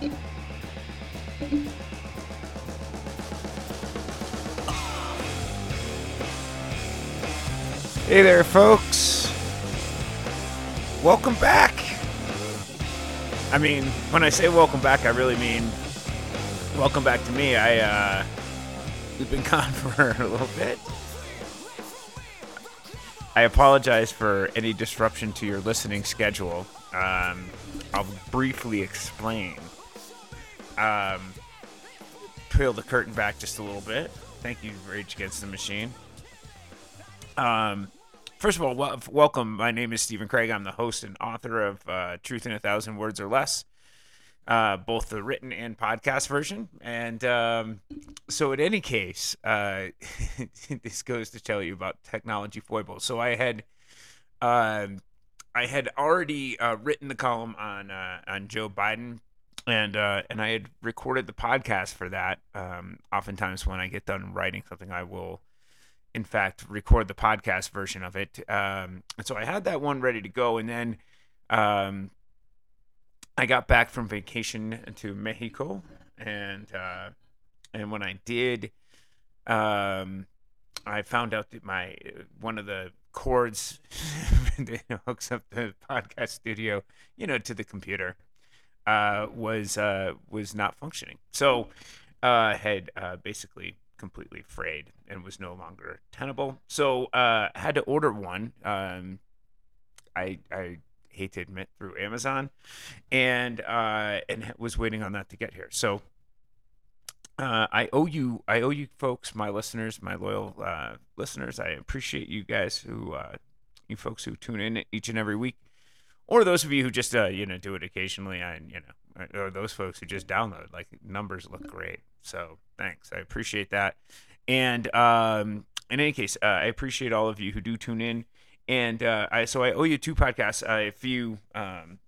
Hey there, folks. Welcome back. I mean, when I say welcome back, I really mean welcome back to me. I, uh, we've been gone for a little bit. I apologize for any disruption to your listening schedule. Um, I'll briefly explain. Um, peel the curtain back just a little bit. Thank you, Rage Against the Machine. Um, first of all, wel- welcome. My name is Stephen Craig. I'm the host and author of uh, Truth in a Thousand Words or Less, uh, both the written and podcast version. And um, so, in any case, uh, this goes to tell you about technology foibles. So, I had. Um, I had already uh, written the column on uh, on Joe Biden, and uh, and I had recorded the podcast for that. Um, oftentimes, when I get done writing something, I will, in fact, record the podcast version of it. Um, and so I had that one ready to go, and then um, I got back from vacation to Mexico, and uh, and when I did, um, I found out that my one of the cords hooks up the podcast studio, you know, to the computer, uh, was uh, was not functioning. So uh, had uh, basically completely frayed and was no longer tenable. So uh, had to order one. Um, I I hate to admit through Amazon, and uh, and was waiting on that to get here. So uh, I owe you, I owe you folks, my listeners, my loyal listeners. I appreciate you guys who, uh, you folks who tune in each and every week, or those of you who just, uh, you know, do it occasionally. And you know, or those folks who just download. Like numbers look great, so thanks. I appreciate that. And um, in any case, uh, I appreciate all of you who do tune in. And uh, I, so I owe you two podcasts. Uh, if you, um,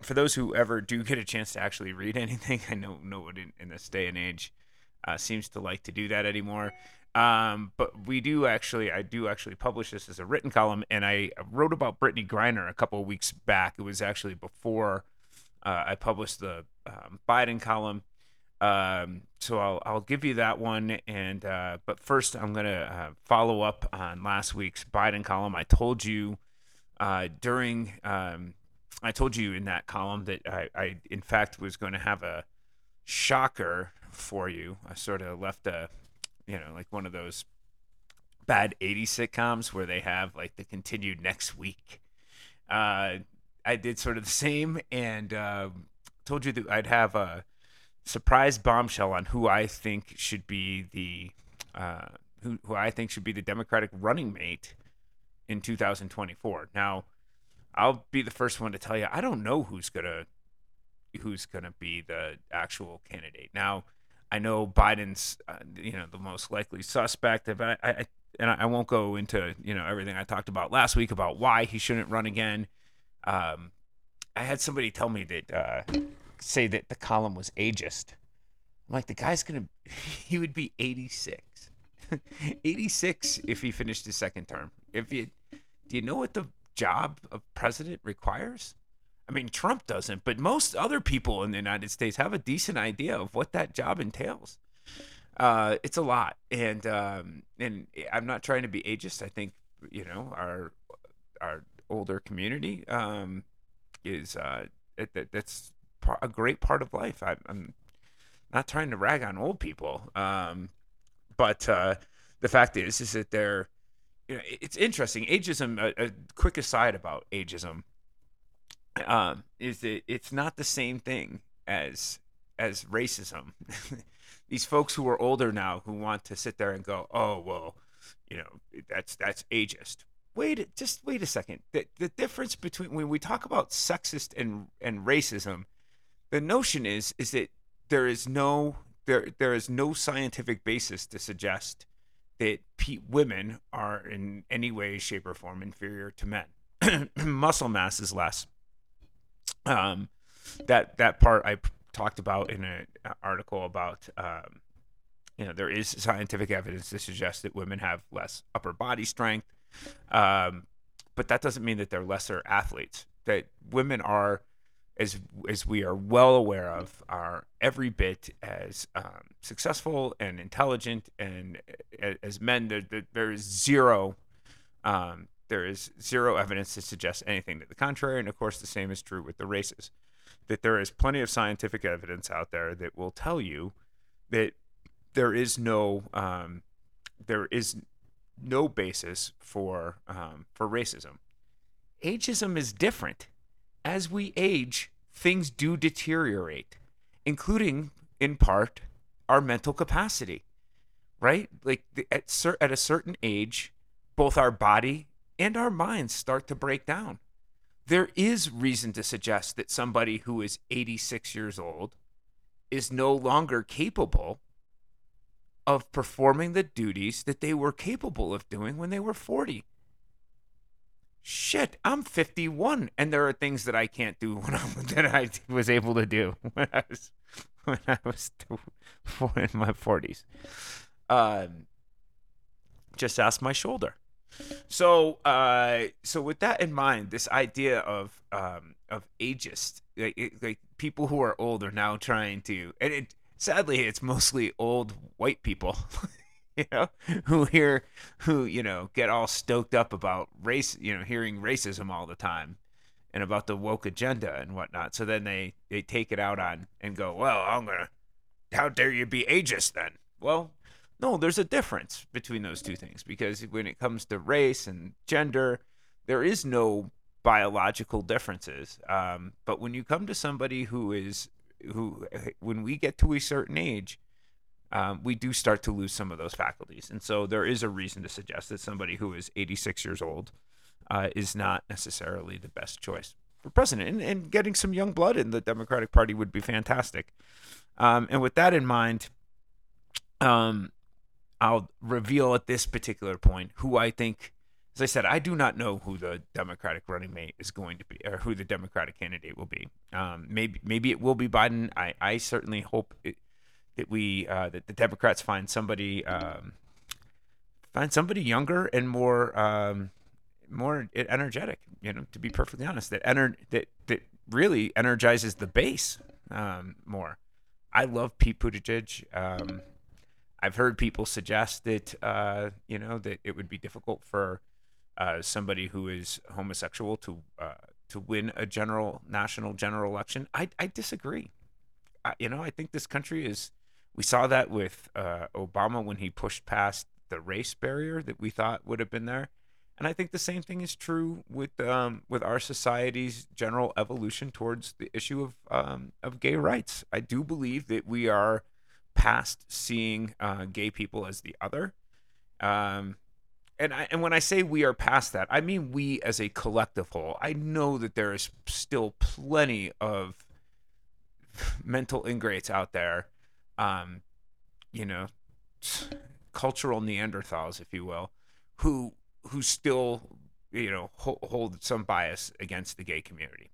for those who ever do get a chance to actually read anything, I know no one in, in this day and age uh, seems to like to do that anymore. Um, but we do actually, I do actually publish this as a written column, and I wrote about Brittney Griner a couple of weeks back. It was actually before uh, I published the um, Biden column. Um, so I'll I'll give you that one, and uh, but first I'm gonna uh, follow up on last week's Biden column. I told you uh, during um, I told you in that column that I, I in fact was going to have a shocker for you. I sort of left a, you know, like one of those bad 80s sitcoms where they have like the continued next week. Uh, I did sort of the same and uh, told you that I'd have a surprise bombshell on who I think should be the uh, who who I think should be the Democratic running mate in 2024. Now, I'll be the first one to tell you I don't know who's gonna who's gonna be the actual candidate. Now, I know Biden's uh, you know the most likely suspect. I, I and I won't go into you know everything I talked about last week about why he shouldn't run again. Um, I had somebody tell me that uh, say that the column was ageist. I'm like, the guy's gonna he would be 86, 86 if he finished his second term. If you do you know what the job of president requires? I mean, Trump doesn't, but most other people in the United States have a decent idea of what that job entails. Uh, it's a lot, and um, and I'm not trying to be ageist. I think you know our our older community um, is uh, that, that's a great part of life. I, am not trying to rag on old people, um, but uh, the fact is, is that they're you know, it's interesting. Ageism. A, a quick aside about ageism um, is that it's not the same thing as as racism. These folks who are older now who want to sit there and go, "Oh, well, you know, that's that's ageist." Wait, just wait a second. The, the difference between when we talk about sexist and and racism, the notion is is that there is no there there is no scientific basis to suggest that women are in any way, shape, or form inferior to men. Muscle mass is less um, that that part I talked about in an article about um, you know there is scientific evidence to suggest that women have less upper body strength, um, but that doesn't mean that they're lesser athletes. That women are as as we are well aware of, are every bit as um, successful and intelligent. And as men, there, there is zero um, there is zero evidence to suggest anything to the contrary. And of course, the same is true with the races. That there is plenty of scientific evidence out there that will tell you that there is no um, there is no basis for um, for racism. Ageism is different. As we age, things do deteriorate, including in part our mental capacity. Right? Like at cer- at a certain age, both our body and our minds start to break down. There is reason to suggest that somebody who is 86 years old is no longer capable of performing the duties that they were capable of doing when they were 40. Shit, I'm 51 and there are things that I can't do when I that I was able to do when I was when I was in my 40s. Um, just ask my shoulder. So, uh, so with that in mind, this idea of um, of ageist, like, like people who are old are now trying to, and it, sadly, it's mostly old white people, you know, who hear, who you know, get all stoked up about race, you know, hearing racism all the time, and about the woke agenda and whatnot. So then they they take it out on and go, well, I'm gonna, how dare you be ageist then? Well, no, there's a difference between those two things because when it comes to race and gender, there is no biological differences. Um, but when you come to somebody who is who, when we get to a certain age, um, we do start to lose some of those faculties, and so there is a reason to suggest that somebody who is 86 years old uh, is not necessarily the best choice for president. And, and, getting some young blood in the Democratic Party would be fantastic. Um, and with that in mind, um, I'll reveal at this particular point who I think, as I said, I do not know who the Democratic running mate is going to be, or who the Democratic candidate will be. Um, maybe maybe it will be Biden. I, I certainly hope it, that we uh, that the Democrats find somebody um, find somebody younger and more um, more energetic. You know, to be perfectly honest, that ener- that that really energizes the base um, more. I love Pete Buttigieg. Um, I've heard people suggest that uh, you know that it would be difficult for uh, somebody who is homosexual to uh, to win a general national general election. I I disagree. I, you know, I think this country is. We saw that with uh, Obama when he pushed past the race barrier that we thought would have been there, and I think the same thing is true with um, with our society's general evolution towards the issue of um, of gay rights. I do believe that we are past seeing uh, gay people as the other. Um, and I, and when I say we are past that, I mean we as a collective whole. I know that there is still plenty of mental ingrates out there, um, you know, cultural Neanderthals, if you will, who who still you know hold, hold some bias against the gay community.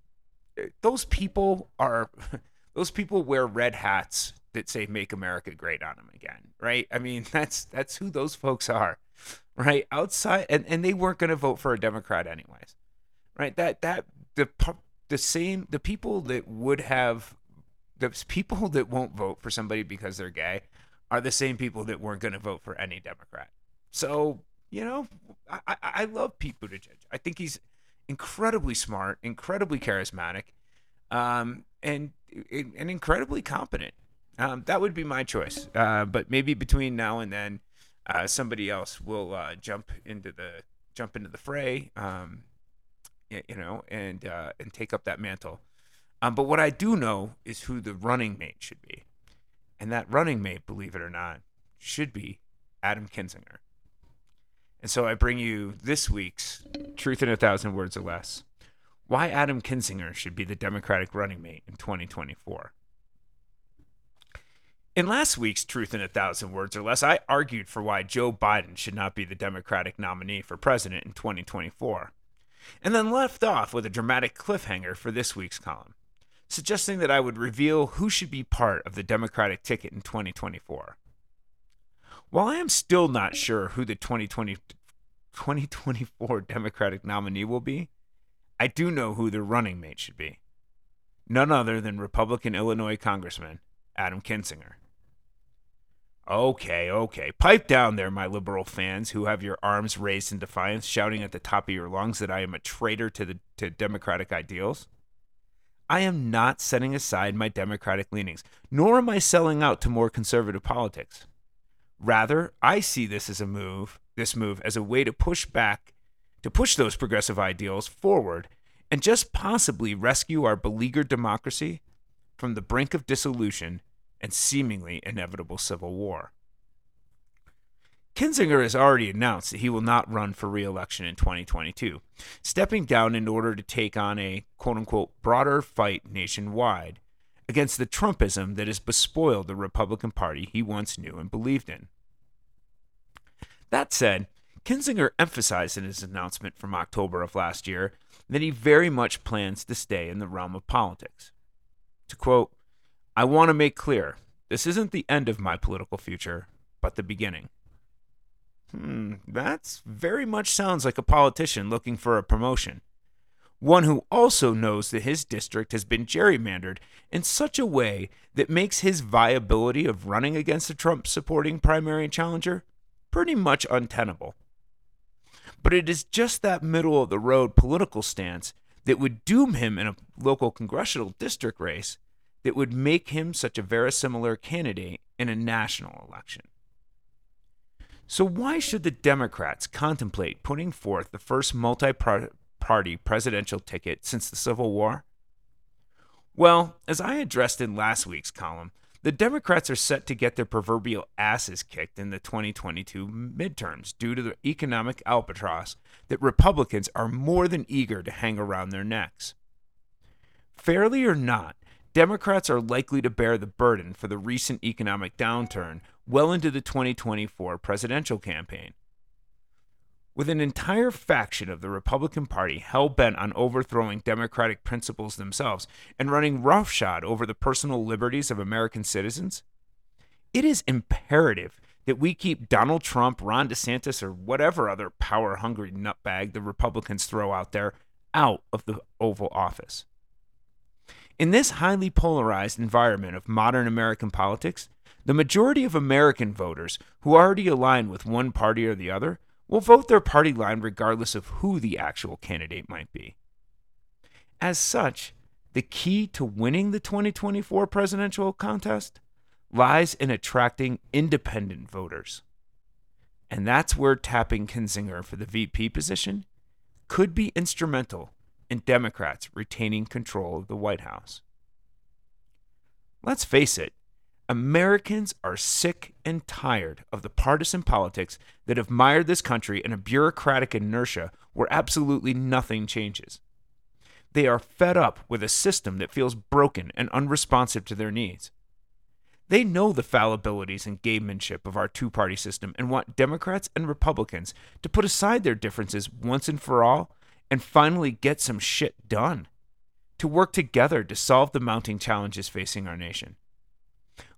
Those people are those people wear red hats that say "Make America Great" on them again, right? I mean, that's that's who those folks are, right? Outside, and, and they weren't going to vote for a Democrat anyways, right? That that the the same the people that would have the people that won't vote for somebody because they're gay are the same people that weren't going to vote for any Democrat. So you know, I, I, I love Pete Buttigieg. I think he's incredibly smart, incredibly charismatic, um, and and incredibly competent. Um, that would be my choice. Uh, but maybe between now and then, uh, somebody else will uh, jump into the jump into the fray, um, you know, and uh, and take up that mantle. Um, but what I do know is who the running mate should be, and that running mate, believe it or not, should be Adam Kinzinger. And so I bring you this week's Truth in a Thousand Words or Less. Why Adam Kinzinger should be the Democratic running mate in 2024. In last week's Truth in a Thousand Words or Less, I argued for why Joe Biden should not be the Democratic nominee for president in 2024, and then left off with a dramatic cliffhanger for this week's column, suggesting that I would reveal who should be part of the Democratic ticket in 2024. While I am still not sure who the 2020, 2024 Democratic nominee will be, I do know who the running mate should be. none other than Republican Illinois Congressman Adam Kinzinger. Okay, okay. Pipe down there, my liberal fans who have your arms raised in defiance, shouting at the top of your lungs that I am a traitor to the to democratic ideals. I am not setting aside my democratic leanings, nor am I selling out to more conservative politics. Rather, I see this as a move, this move as a way to push back, to push those progressive ideals forward and just possibly rescue our beleaguered democracy from the brink of dissolution and seemingly inevitable civil war. Kinzinger has already announced that he will not run for re election in 2022, stepping down in order to take on a quote unquote broader fight nationwide against the Trumpism that has bespoiled the Republican Party he once knew and believed in. That said, Kinzinger emphasized in his announcement from October of last year that he very much plans to stay in the realm of politics. To quote, I want to make clear this isn't the end of my political future, but the beginning. Hmm, that very much sounds like a politician looking for a promotion. One who also knows that his district has been gerrymandered in such a way that makes his viability of running against a Trump supporting primary challenger pretty much untenable. But it is just that middle of the road political stance that would doom him in a local congressional district race that would make him such a verisimilar candidate in a national election. So, why should the Democrats contemplate putting forth the first multi party presidential ticket since the Civil War? Well, as I addressed in last week's column, the Democrats are set to get their proverbial asses kicked in the 2022 midterms due to the economic albatross that Republicans are more than eager to hang around their necks. Fairly or not, Democrats are likely to bear the burden for the recent economic downturn well into the 2024 presidential campaign. With an entire faction of the Republican Party hell bent on overthrowing democratic principles themselves and running roughshod over the personal liberties of American citizens, it is imperative that we keep Donald Trump, Ron DeSantis, or whatever other power hungry nutbag the Republicans throw out there out of the Oval Office. In this highly polarized environment of modern American politics, the majority of American voters who already align with one party or the other will vote their party line regardless of who the actual candidate might be. As such, the key to winning the 2024 presidential contest lies in attracting independent voters. And that's where tapping Kinzinger for the VP position could be instrumental and Democrats retaining control of the White House. Let's face it, Americans are sick and tired of the partisan politics that have mired this country in a bureaucratic inertia where absolutely nothing changes. They are fed up with a system that feels broken and unresponsive to their needs. They know the fallibilities and gamemanship of our two party system and want Democrats and Republicans to put aside their differences once and for all and finally get some shit done, to work together to solve the mounting challenges facing our nation.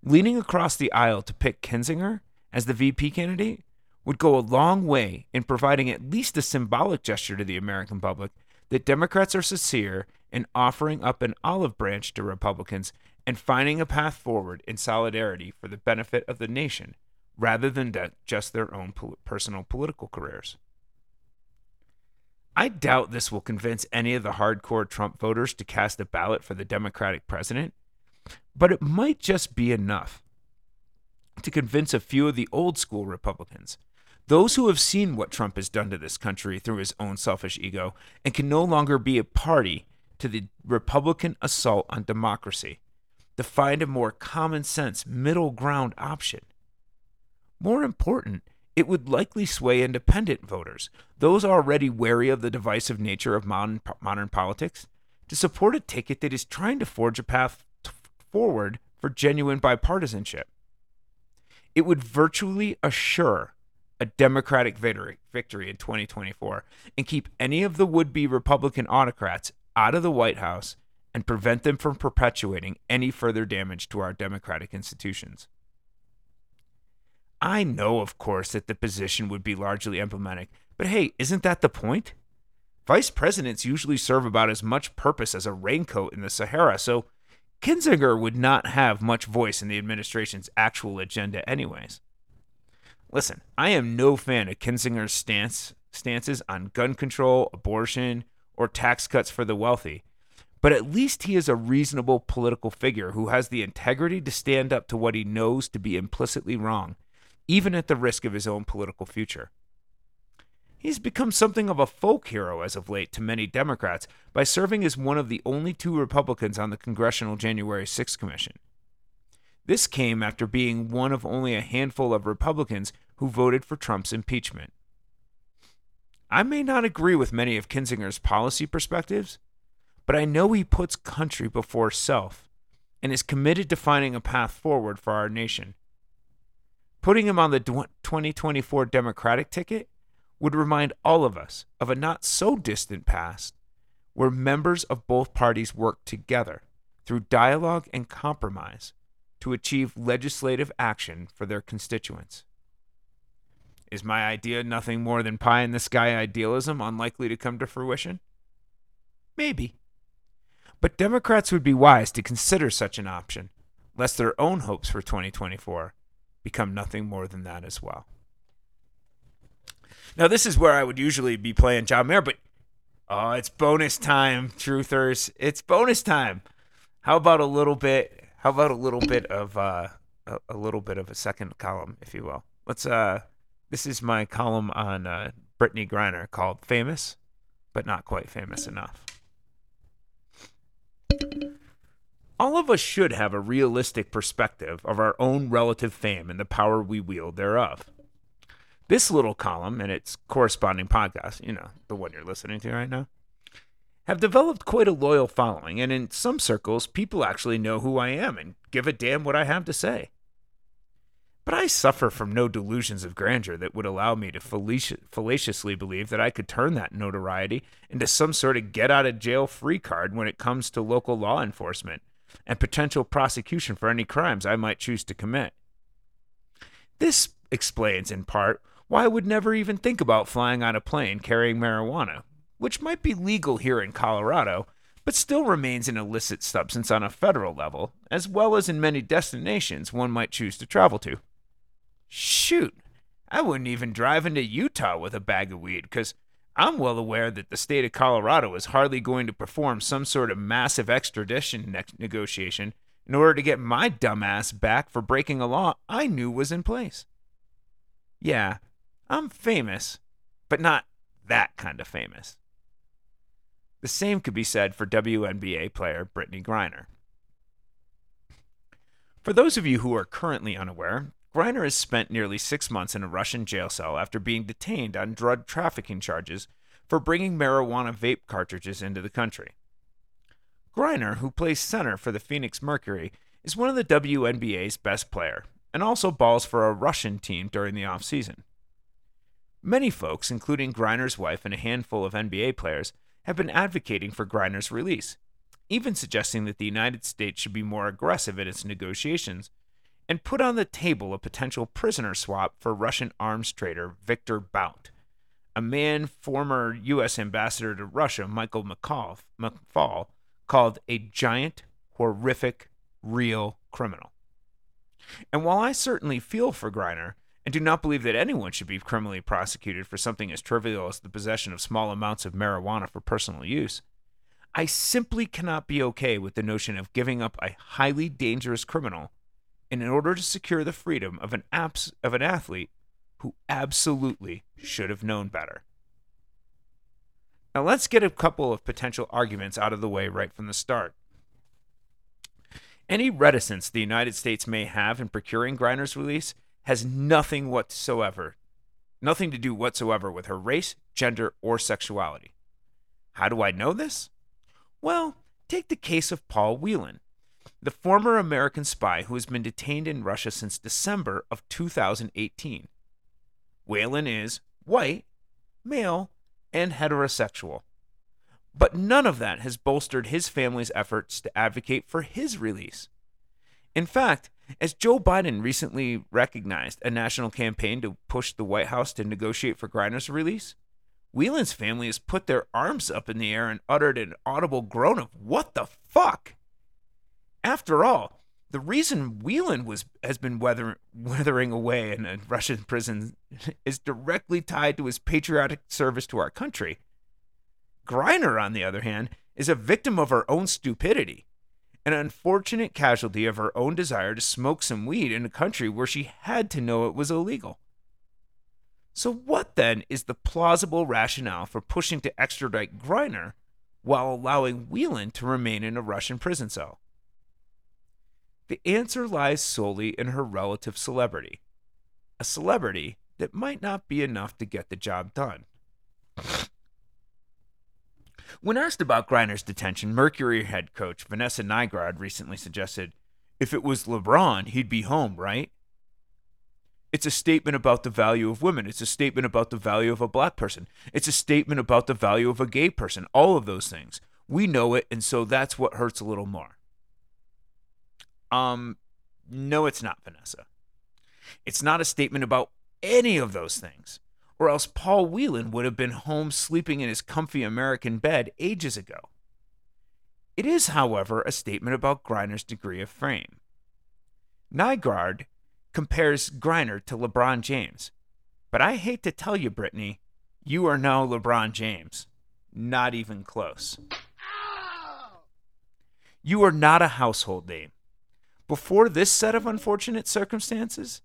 Leaning across the aisle to pick Kinzinger as the VP candidate would go a long way in providing at least a symbolic gesture to the American public that Democrats are sincere in offering up an olive branch to Republicans and finding a path forward in solidarity for the benefit of the nation rather than just their own personal political careers. I doubt this will convince any of the hardcore Trump voters to cast a ballot for the Democratic president, but it might just be enough to convince a few of the old school Republicans, those who have seen what Trump has done to this country through his own selfish ego and can no longer be a party to the Republican assault on democracy, to find a more common sense middle ground option. More important it would likely sway independent voters, those already wary of the divisive nature of modern, modern politics, to support a ticket that is trying to forge a path forward for genuine bipartisanship. It would virtually assure a Democratic victory in 2024 and keep any of the would be Republican autocrats out of the White House and prevent them from perpetuating any further damage to our democratic institutions. I know, of course, that the position would be largely emblematic, but hey, isn't that the point? Vice presidents usually serve about as much purpose as a raincoat in the Sahara, so Kinzinger would not have much voice in the administration's actual agenda, anyways. Listen, I am no fan of Kinzinger's stance stances on gun control, abortion, or tax cuts for the wealthy, but at least he is a reasonable political figure who has the integrity to stand up to what he knows to be implicitly wrong, even at the risk of his own political future. He's become something of a folk hero as of late to many Democrats by serving as one of the only two Republicans on the Congressional January 6 Commission. This came after being one of only a handful of Republicans who voted for Trump's impeachment. I may not agree with many of Kinzinger's policy perspectives, but I know he puts country before self and is committed to finding a path forward for our nation. Putting him on the 2024 Democratic ticket would remind all of us of a not so distant past where members of both parties worked together through dialogue and compromise to achieve legislative action for their constituents. Is my idea nothing more than pie in the sky idealism unlikely to come to fruition? Maybe. But Democrats would be wise to consider such an option, lest their own hopes for 2024 become nothing more than that as well. Now, this is where I would usually be playing John Mayer, but oh, it's bonus time, truthers. It's bonus time. How about a little bit? How about a little bit of uh, a, a little bit of a second column, if you will? Let's. Uh, this is my column on uh, Brittney Griner called "Famous, but not quite famous enough." All of us should have a realistic perspective of our own relative fame and the power we wield thereof. This little column and its corresponding podcast, you know, the one you're listening to right now, have developed quite a loyal following, and in some circles, people actually know who I am and give a damn what I have to say. But I suffer from no delusions of grandeur that would allow me to fallaciously believe that I could turn that notoriety into some sort of get out of jail free card when it comes to local law enforcement and potential prosecution for any crimes I might choose to commit. This explains, in part, why I would never even think about flying on a plane carrying marijuana, which might be legal here in Colorado, but still remains an illicit substance on a federal level, as well as in many destinations one might choose to travel to. Shoot, I wouldn't even drive into Utah with a bag of weed, because I'm well aware that the state of Colorado is hardly going to perform some sort of massive extradition ne- negotiation in order to get my dumbass back for breaking a law I knew was in place. Yeah, I'm famous, but not that kind of famous. The same could be said for WNBA player Brittney Griner. For those of you who are currently unaware, Griner has spent nearly six months in a Russian jail cell after being detained on drug trafficking charges for bringing marijuana vape cartridges into the country. Griner, who plays center for the Phoenix Mercury, is one of the WNBA's best player and also balls for a Russian team during the offseason. Many folks, including Griner's wife and a handful of NBA players, have been advocating for Griner's release, even suggesting that the United States should be more aggressive in its negotiations and put on the table a potential prisoner swap for Russian arms trader Viktor Bout, a man former U.S. ambassador to Russia, Michael McFaul, called a giant, horrific, real criminal. And while I certainly feel for Griner and do not believe that anyone should be criminally prosecuted for something as trivial as the possession of small amounts of marijuana for personal use. I simply cannot be okay with the notion of giving up a highly dangerous criminal in order to secure the freedom of an abs- of an athlete who absolutely should have known better. Now let's get a couple of potential arguments out of the way right from the start. Any reticence the United States may have in procuring Griner's release has nothing whatsoever, nothing to do whatsoever with her race, gender, or sexuality. How do I know this? Well, take the case of Paul Whelan, the former American spy who has been detained in Russia since December of 2018. Whelan is white, male, and heterosexual. But none of that has bolstered his family's efforts to advocate for his release. In fact, as Joe Biden recently recognized a national campaign to push the White House to negotiate for Griner's release, Whelan's family has put their arms up in the air and uttered an audible groan of "What the fuck?" After all, the reason Whelan was has been weather, withering away in a Russian prison is directly tied to his patriotic service to our country. Griner, on the other hand, is a victim of her own stupidity, an unfortunate casualty of her own desire to smoke some weed in a country where she had to know it was illegal. So, what then is the plausible rationale for pushing to extradite Griner while allowing Whelan to remain in a Russian prison cell? The answer lies solely in her relative celebrity, a celebrity that might not be enough to get the job done. When asked about Griner's detention, Mercury head coach Vanessa Nygaard recently suggested if it was LeBron, he'd be home, right? It's a statement about the value of women. It's a statement about the value of a black person. It's a statement about the value of a gay person. All of those things. We know it, and so that's what hurts a little more. Um, no, it's not, Vanessa. It's not a statement about any of those things, or else Paul Whelan would have been home sleeping in his comfy American bed ages ago. It is, however, a statement about Griner's degree of fame. Nygaard compares Griner to LeBron James, but I hate to tell you, Brittney, you are no LeBron James. Not even close. You are not a household name. Before this set of unfortunate circumstances,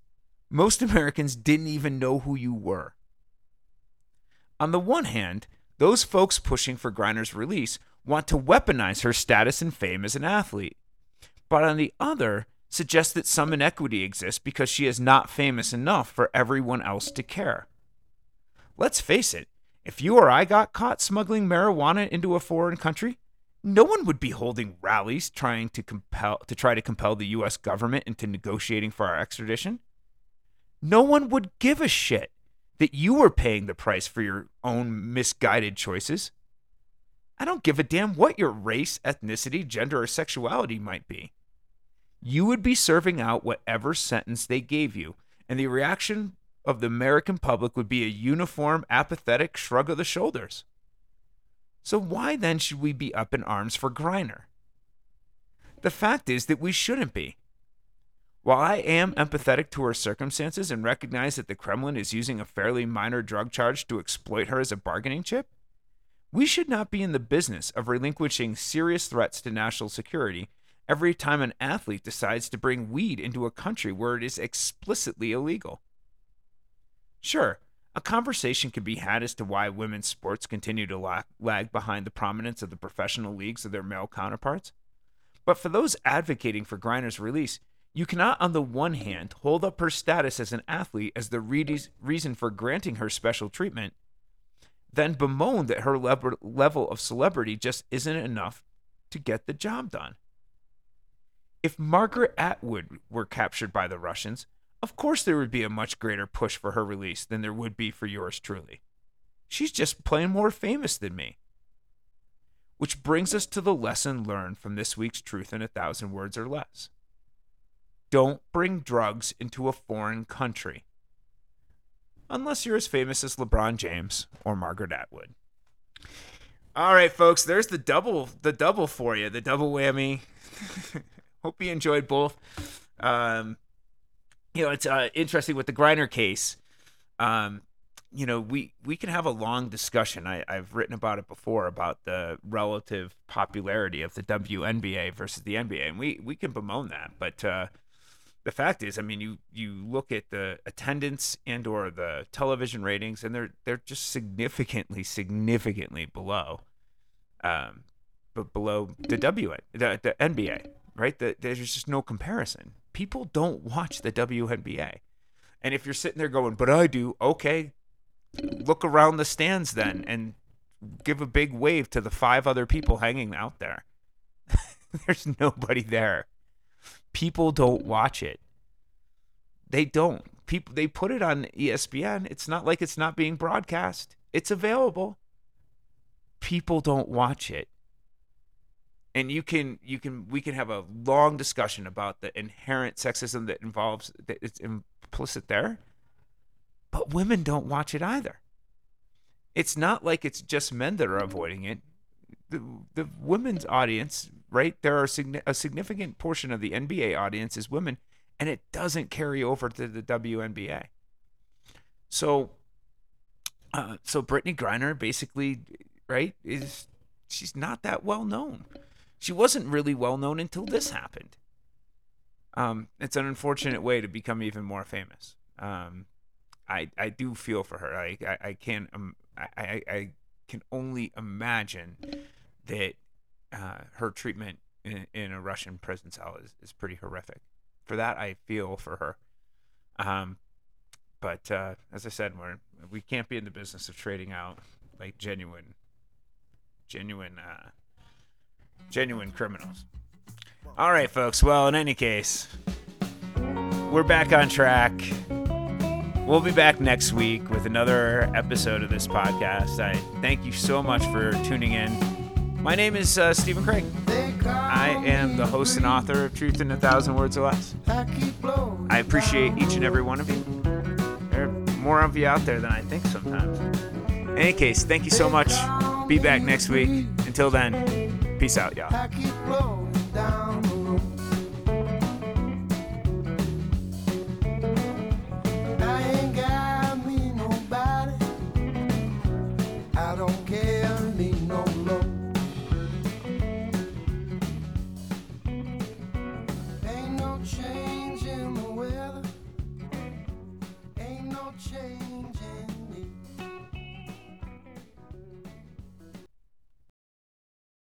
most Americans didn't even know who you were. On the one hand, those folks pushing for Griner's release want to weaponize her status and fame as an athlete. But on the other, suggest that some inequity exists because she is not famous enough for everyone else to care. Let's face it, if you or I got caught smuggling marijuana into a foreign country, no one would be holding rallies trying to compel to try to compel the US government into negotiating for our extradition. No one would give a shit that you were paying the price for your own misguided choices. I don't give a damn what your race, ethnicity, gender, or sexuality might be. You would be serving out whatever sentence they gave you, and the reaction of the American public would be a uniform, apathetic shrug of the shoulders. So why then should we be up in arms for Griner? The fact is that we shouldn't be. While I am empathetic to her circumstances and recognize that the Kremlin is using a fairly minor drug charge to exploit her as a bargaining chip, we should not be in the business of relinquishing serious threats to national security every time an athlete decides to bring weed into a country where it is explicitly illegal. Sure, a conversation can be had as to why women's sports continue to lag, lag behind the prominence of the professional leagues of their male counterparts. But for those advocating for Griner's release, you cannot, on the one hand, hold up her status as an athlete as the re- reason for granting her special treatment, then bemoan that her le- level of celebrity just isn't enough to get the job done. If Margaret Atwood were captured by the Russians, of course there would be a much greater push for her release than there would be for yours truly. She's just plain more famous than me. Which brings us to the lesson learned from this week's Truth in a Thousand Words or Less. Don't bring drugs into a foreign country. Unless you're as famous as LeBron James or Margaret Atwood. All right, folks, there's the double the double for you, the double whammy. Hope you enjoyed both. Um, you know, it's uh, interesting with the Griner case. Um, you know, we we can have a long discussion. I, I've written about it before about the relative popularity of the WNBA versus the NBA, and we we can bemoan that. But uh, the fact is, I mean, you you look at the attendance and or the television ratings, and they're they're just significantly significantly below, um, but below the W the, the NBA, right? The, there's just no comparison people don't watch the WNBA. And if you're sitting there going, but I do, okay, look around the stands then and give a big wave to the five other people hanging out there. There's nobody there. People don't watch it. They don't. People they put it on ESPN. It's not like it's not being broadcast. It's available. People don't watch it and you can you can we can have a long discussion about the inherent sexism that involves that it's implicit there but women don't watch it either it's not like it's just men that are avoiding it. The the women's audience, right? There are signi- a significant portion of the NBA audience is women, and it doesn't carry over to the WNBA. So, uh, so Brittney Griner basically, right, is she's not that well known. She wasn't really well known until this happened. Um, it's an unfortunate way to become even more famous. Um, I I do feel for her. I I, I can't um, I, I can only imagine that uh, her treatment in, in a Russian prison cell is, is pretty horrific. For that, I feel for her. Um, but uh, as I said, we're we can't be in the business of trading out like genuine, genuine, uh, genuine criminals. All right, folks. Well, in any case, we're back on track. We'll be back next week with another episode of this podcast. I thank you so much for tuning in. My name is uh, Stephen Craig. I am the host and author of Truth in a Thousand Words or Less. I appreciate each and every one of you. There are more of you out there than I think sometimes. In any case, thank you so much. Be back next week. Until then, peace out, y'all.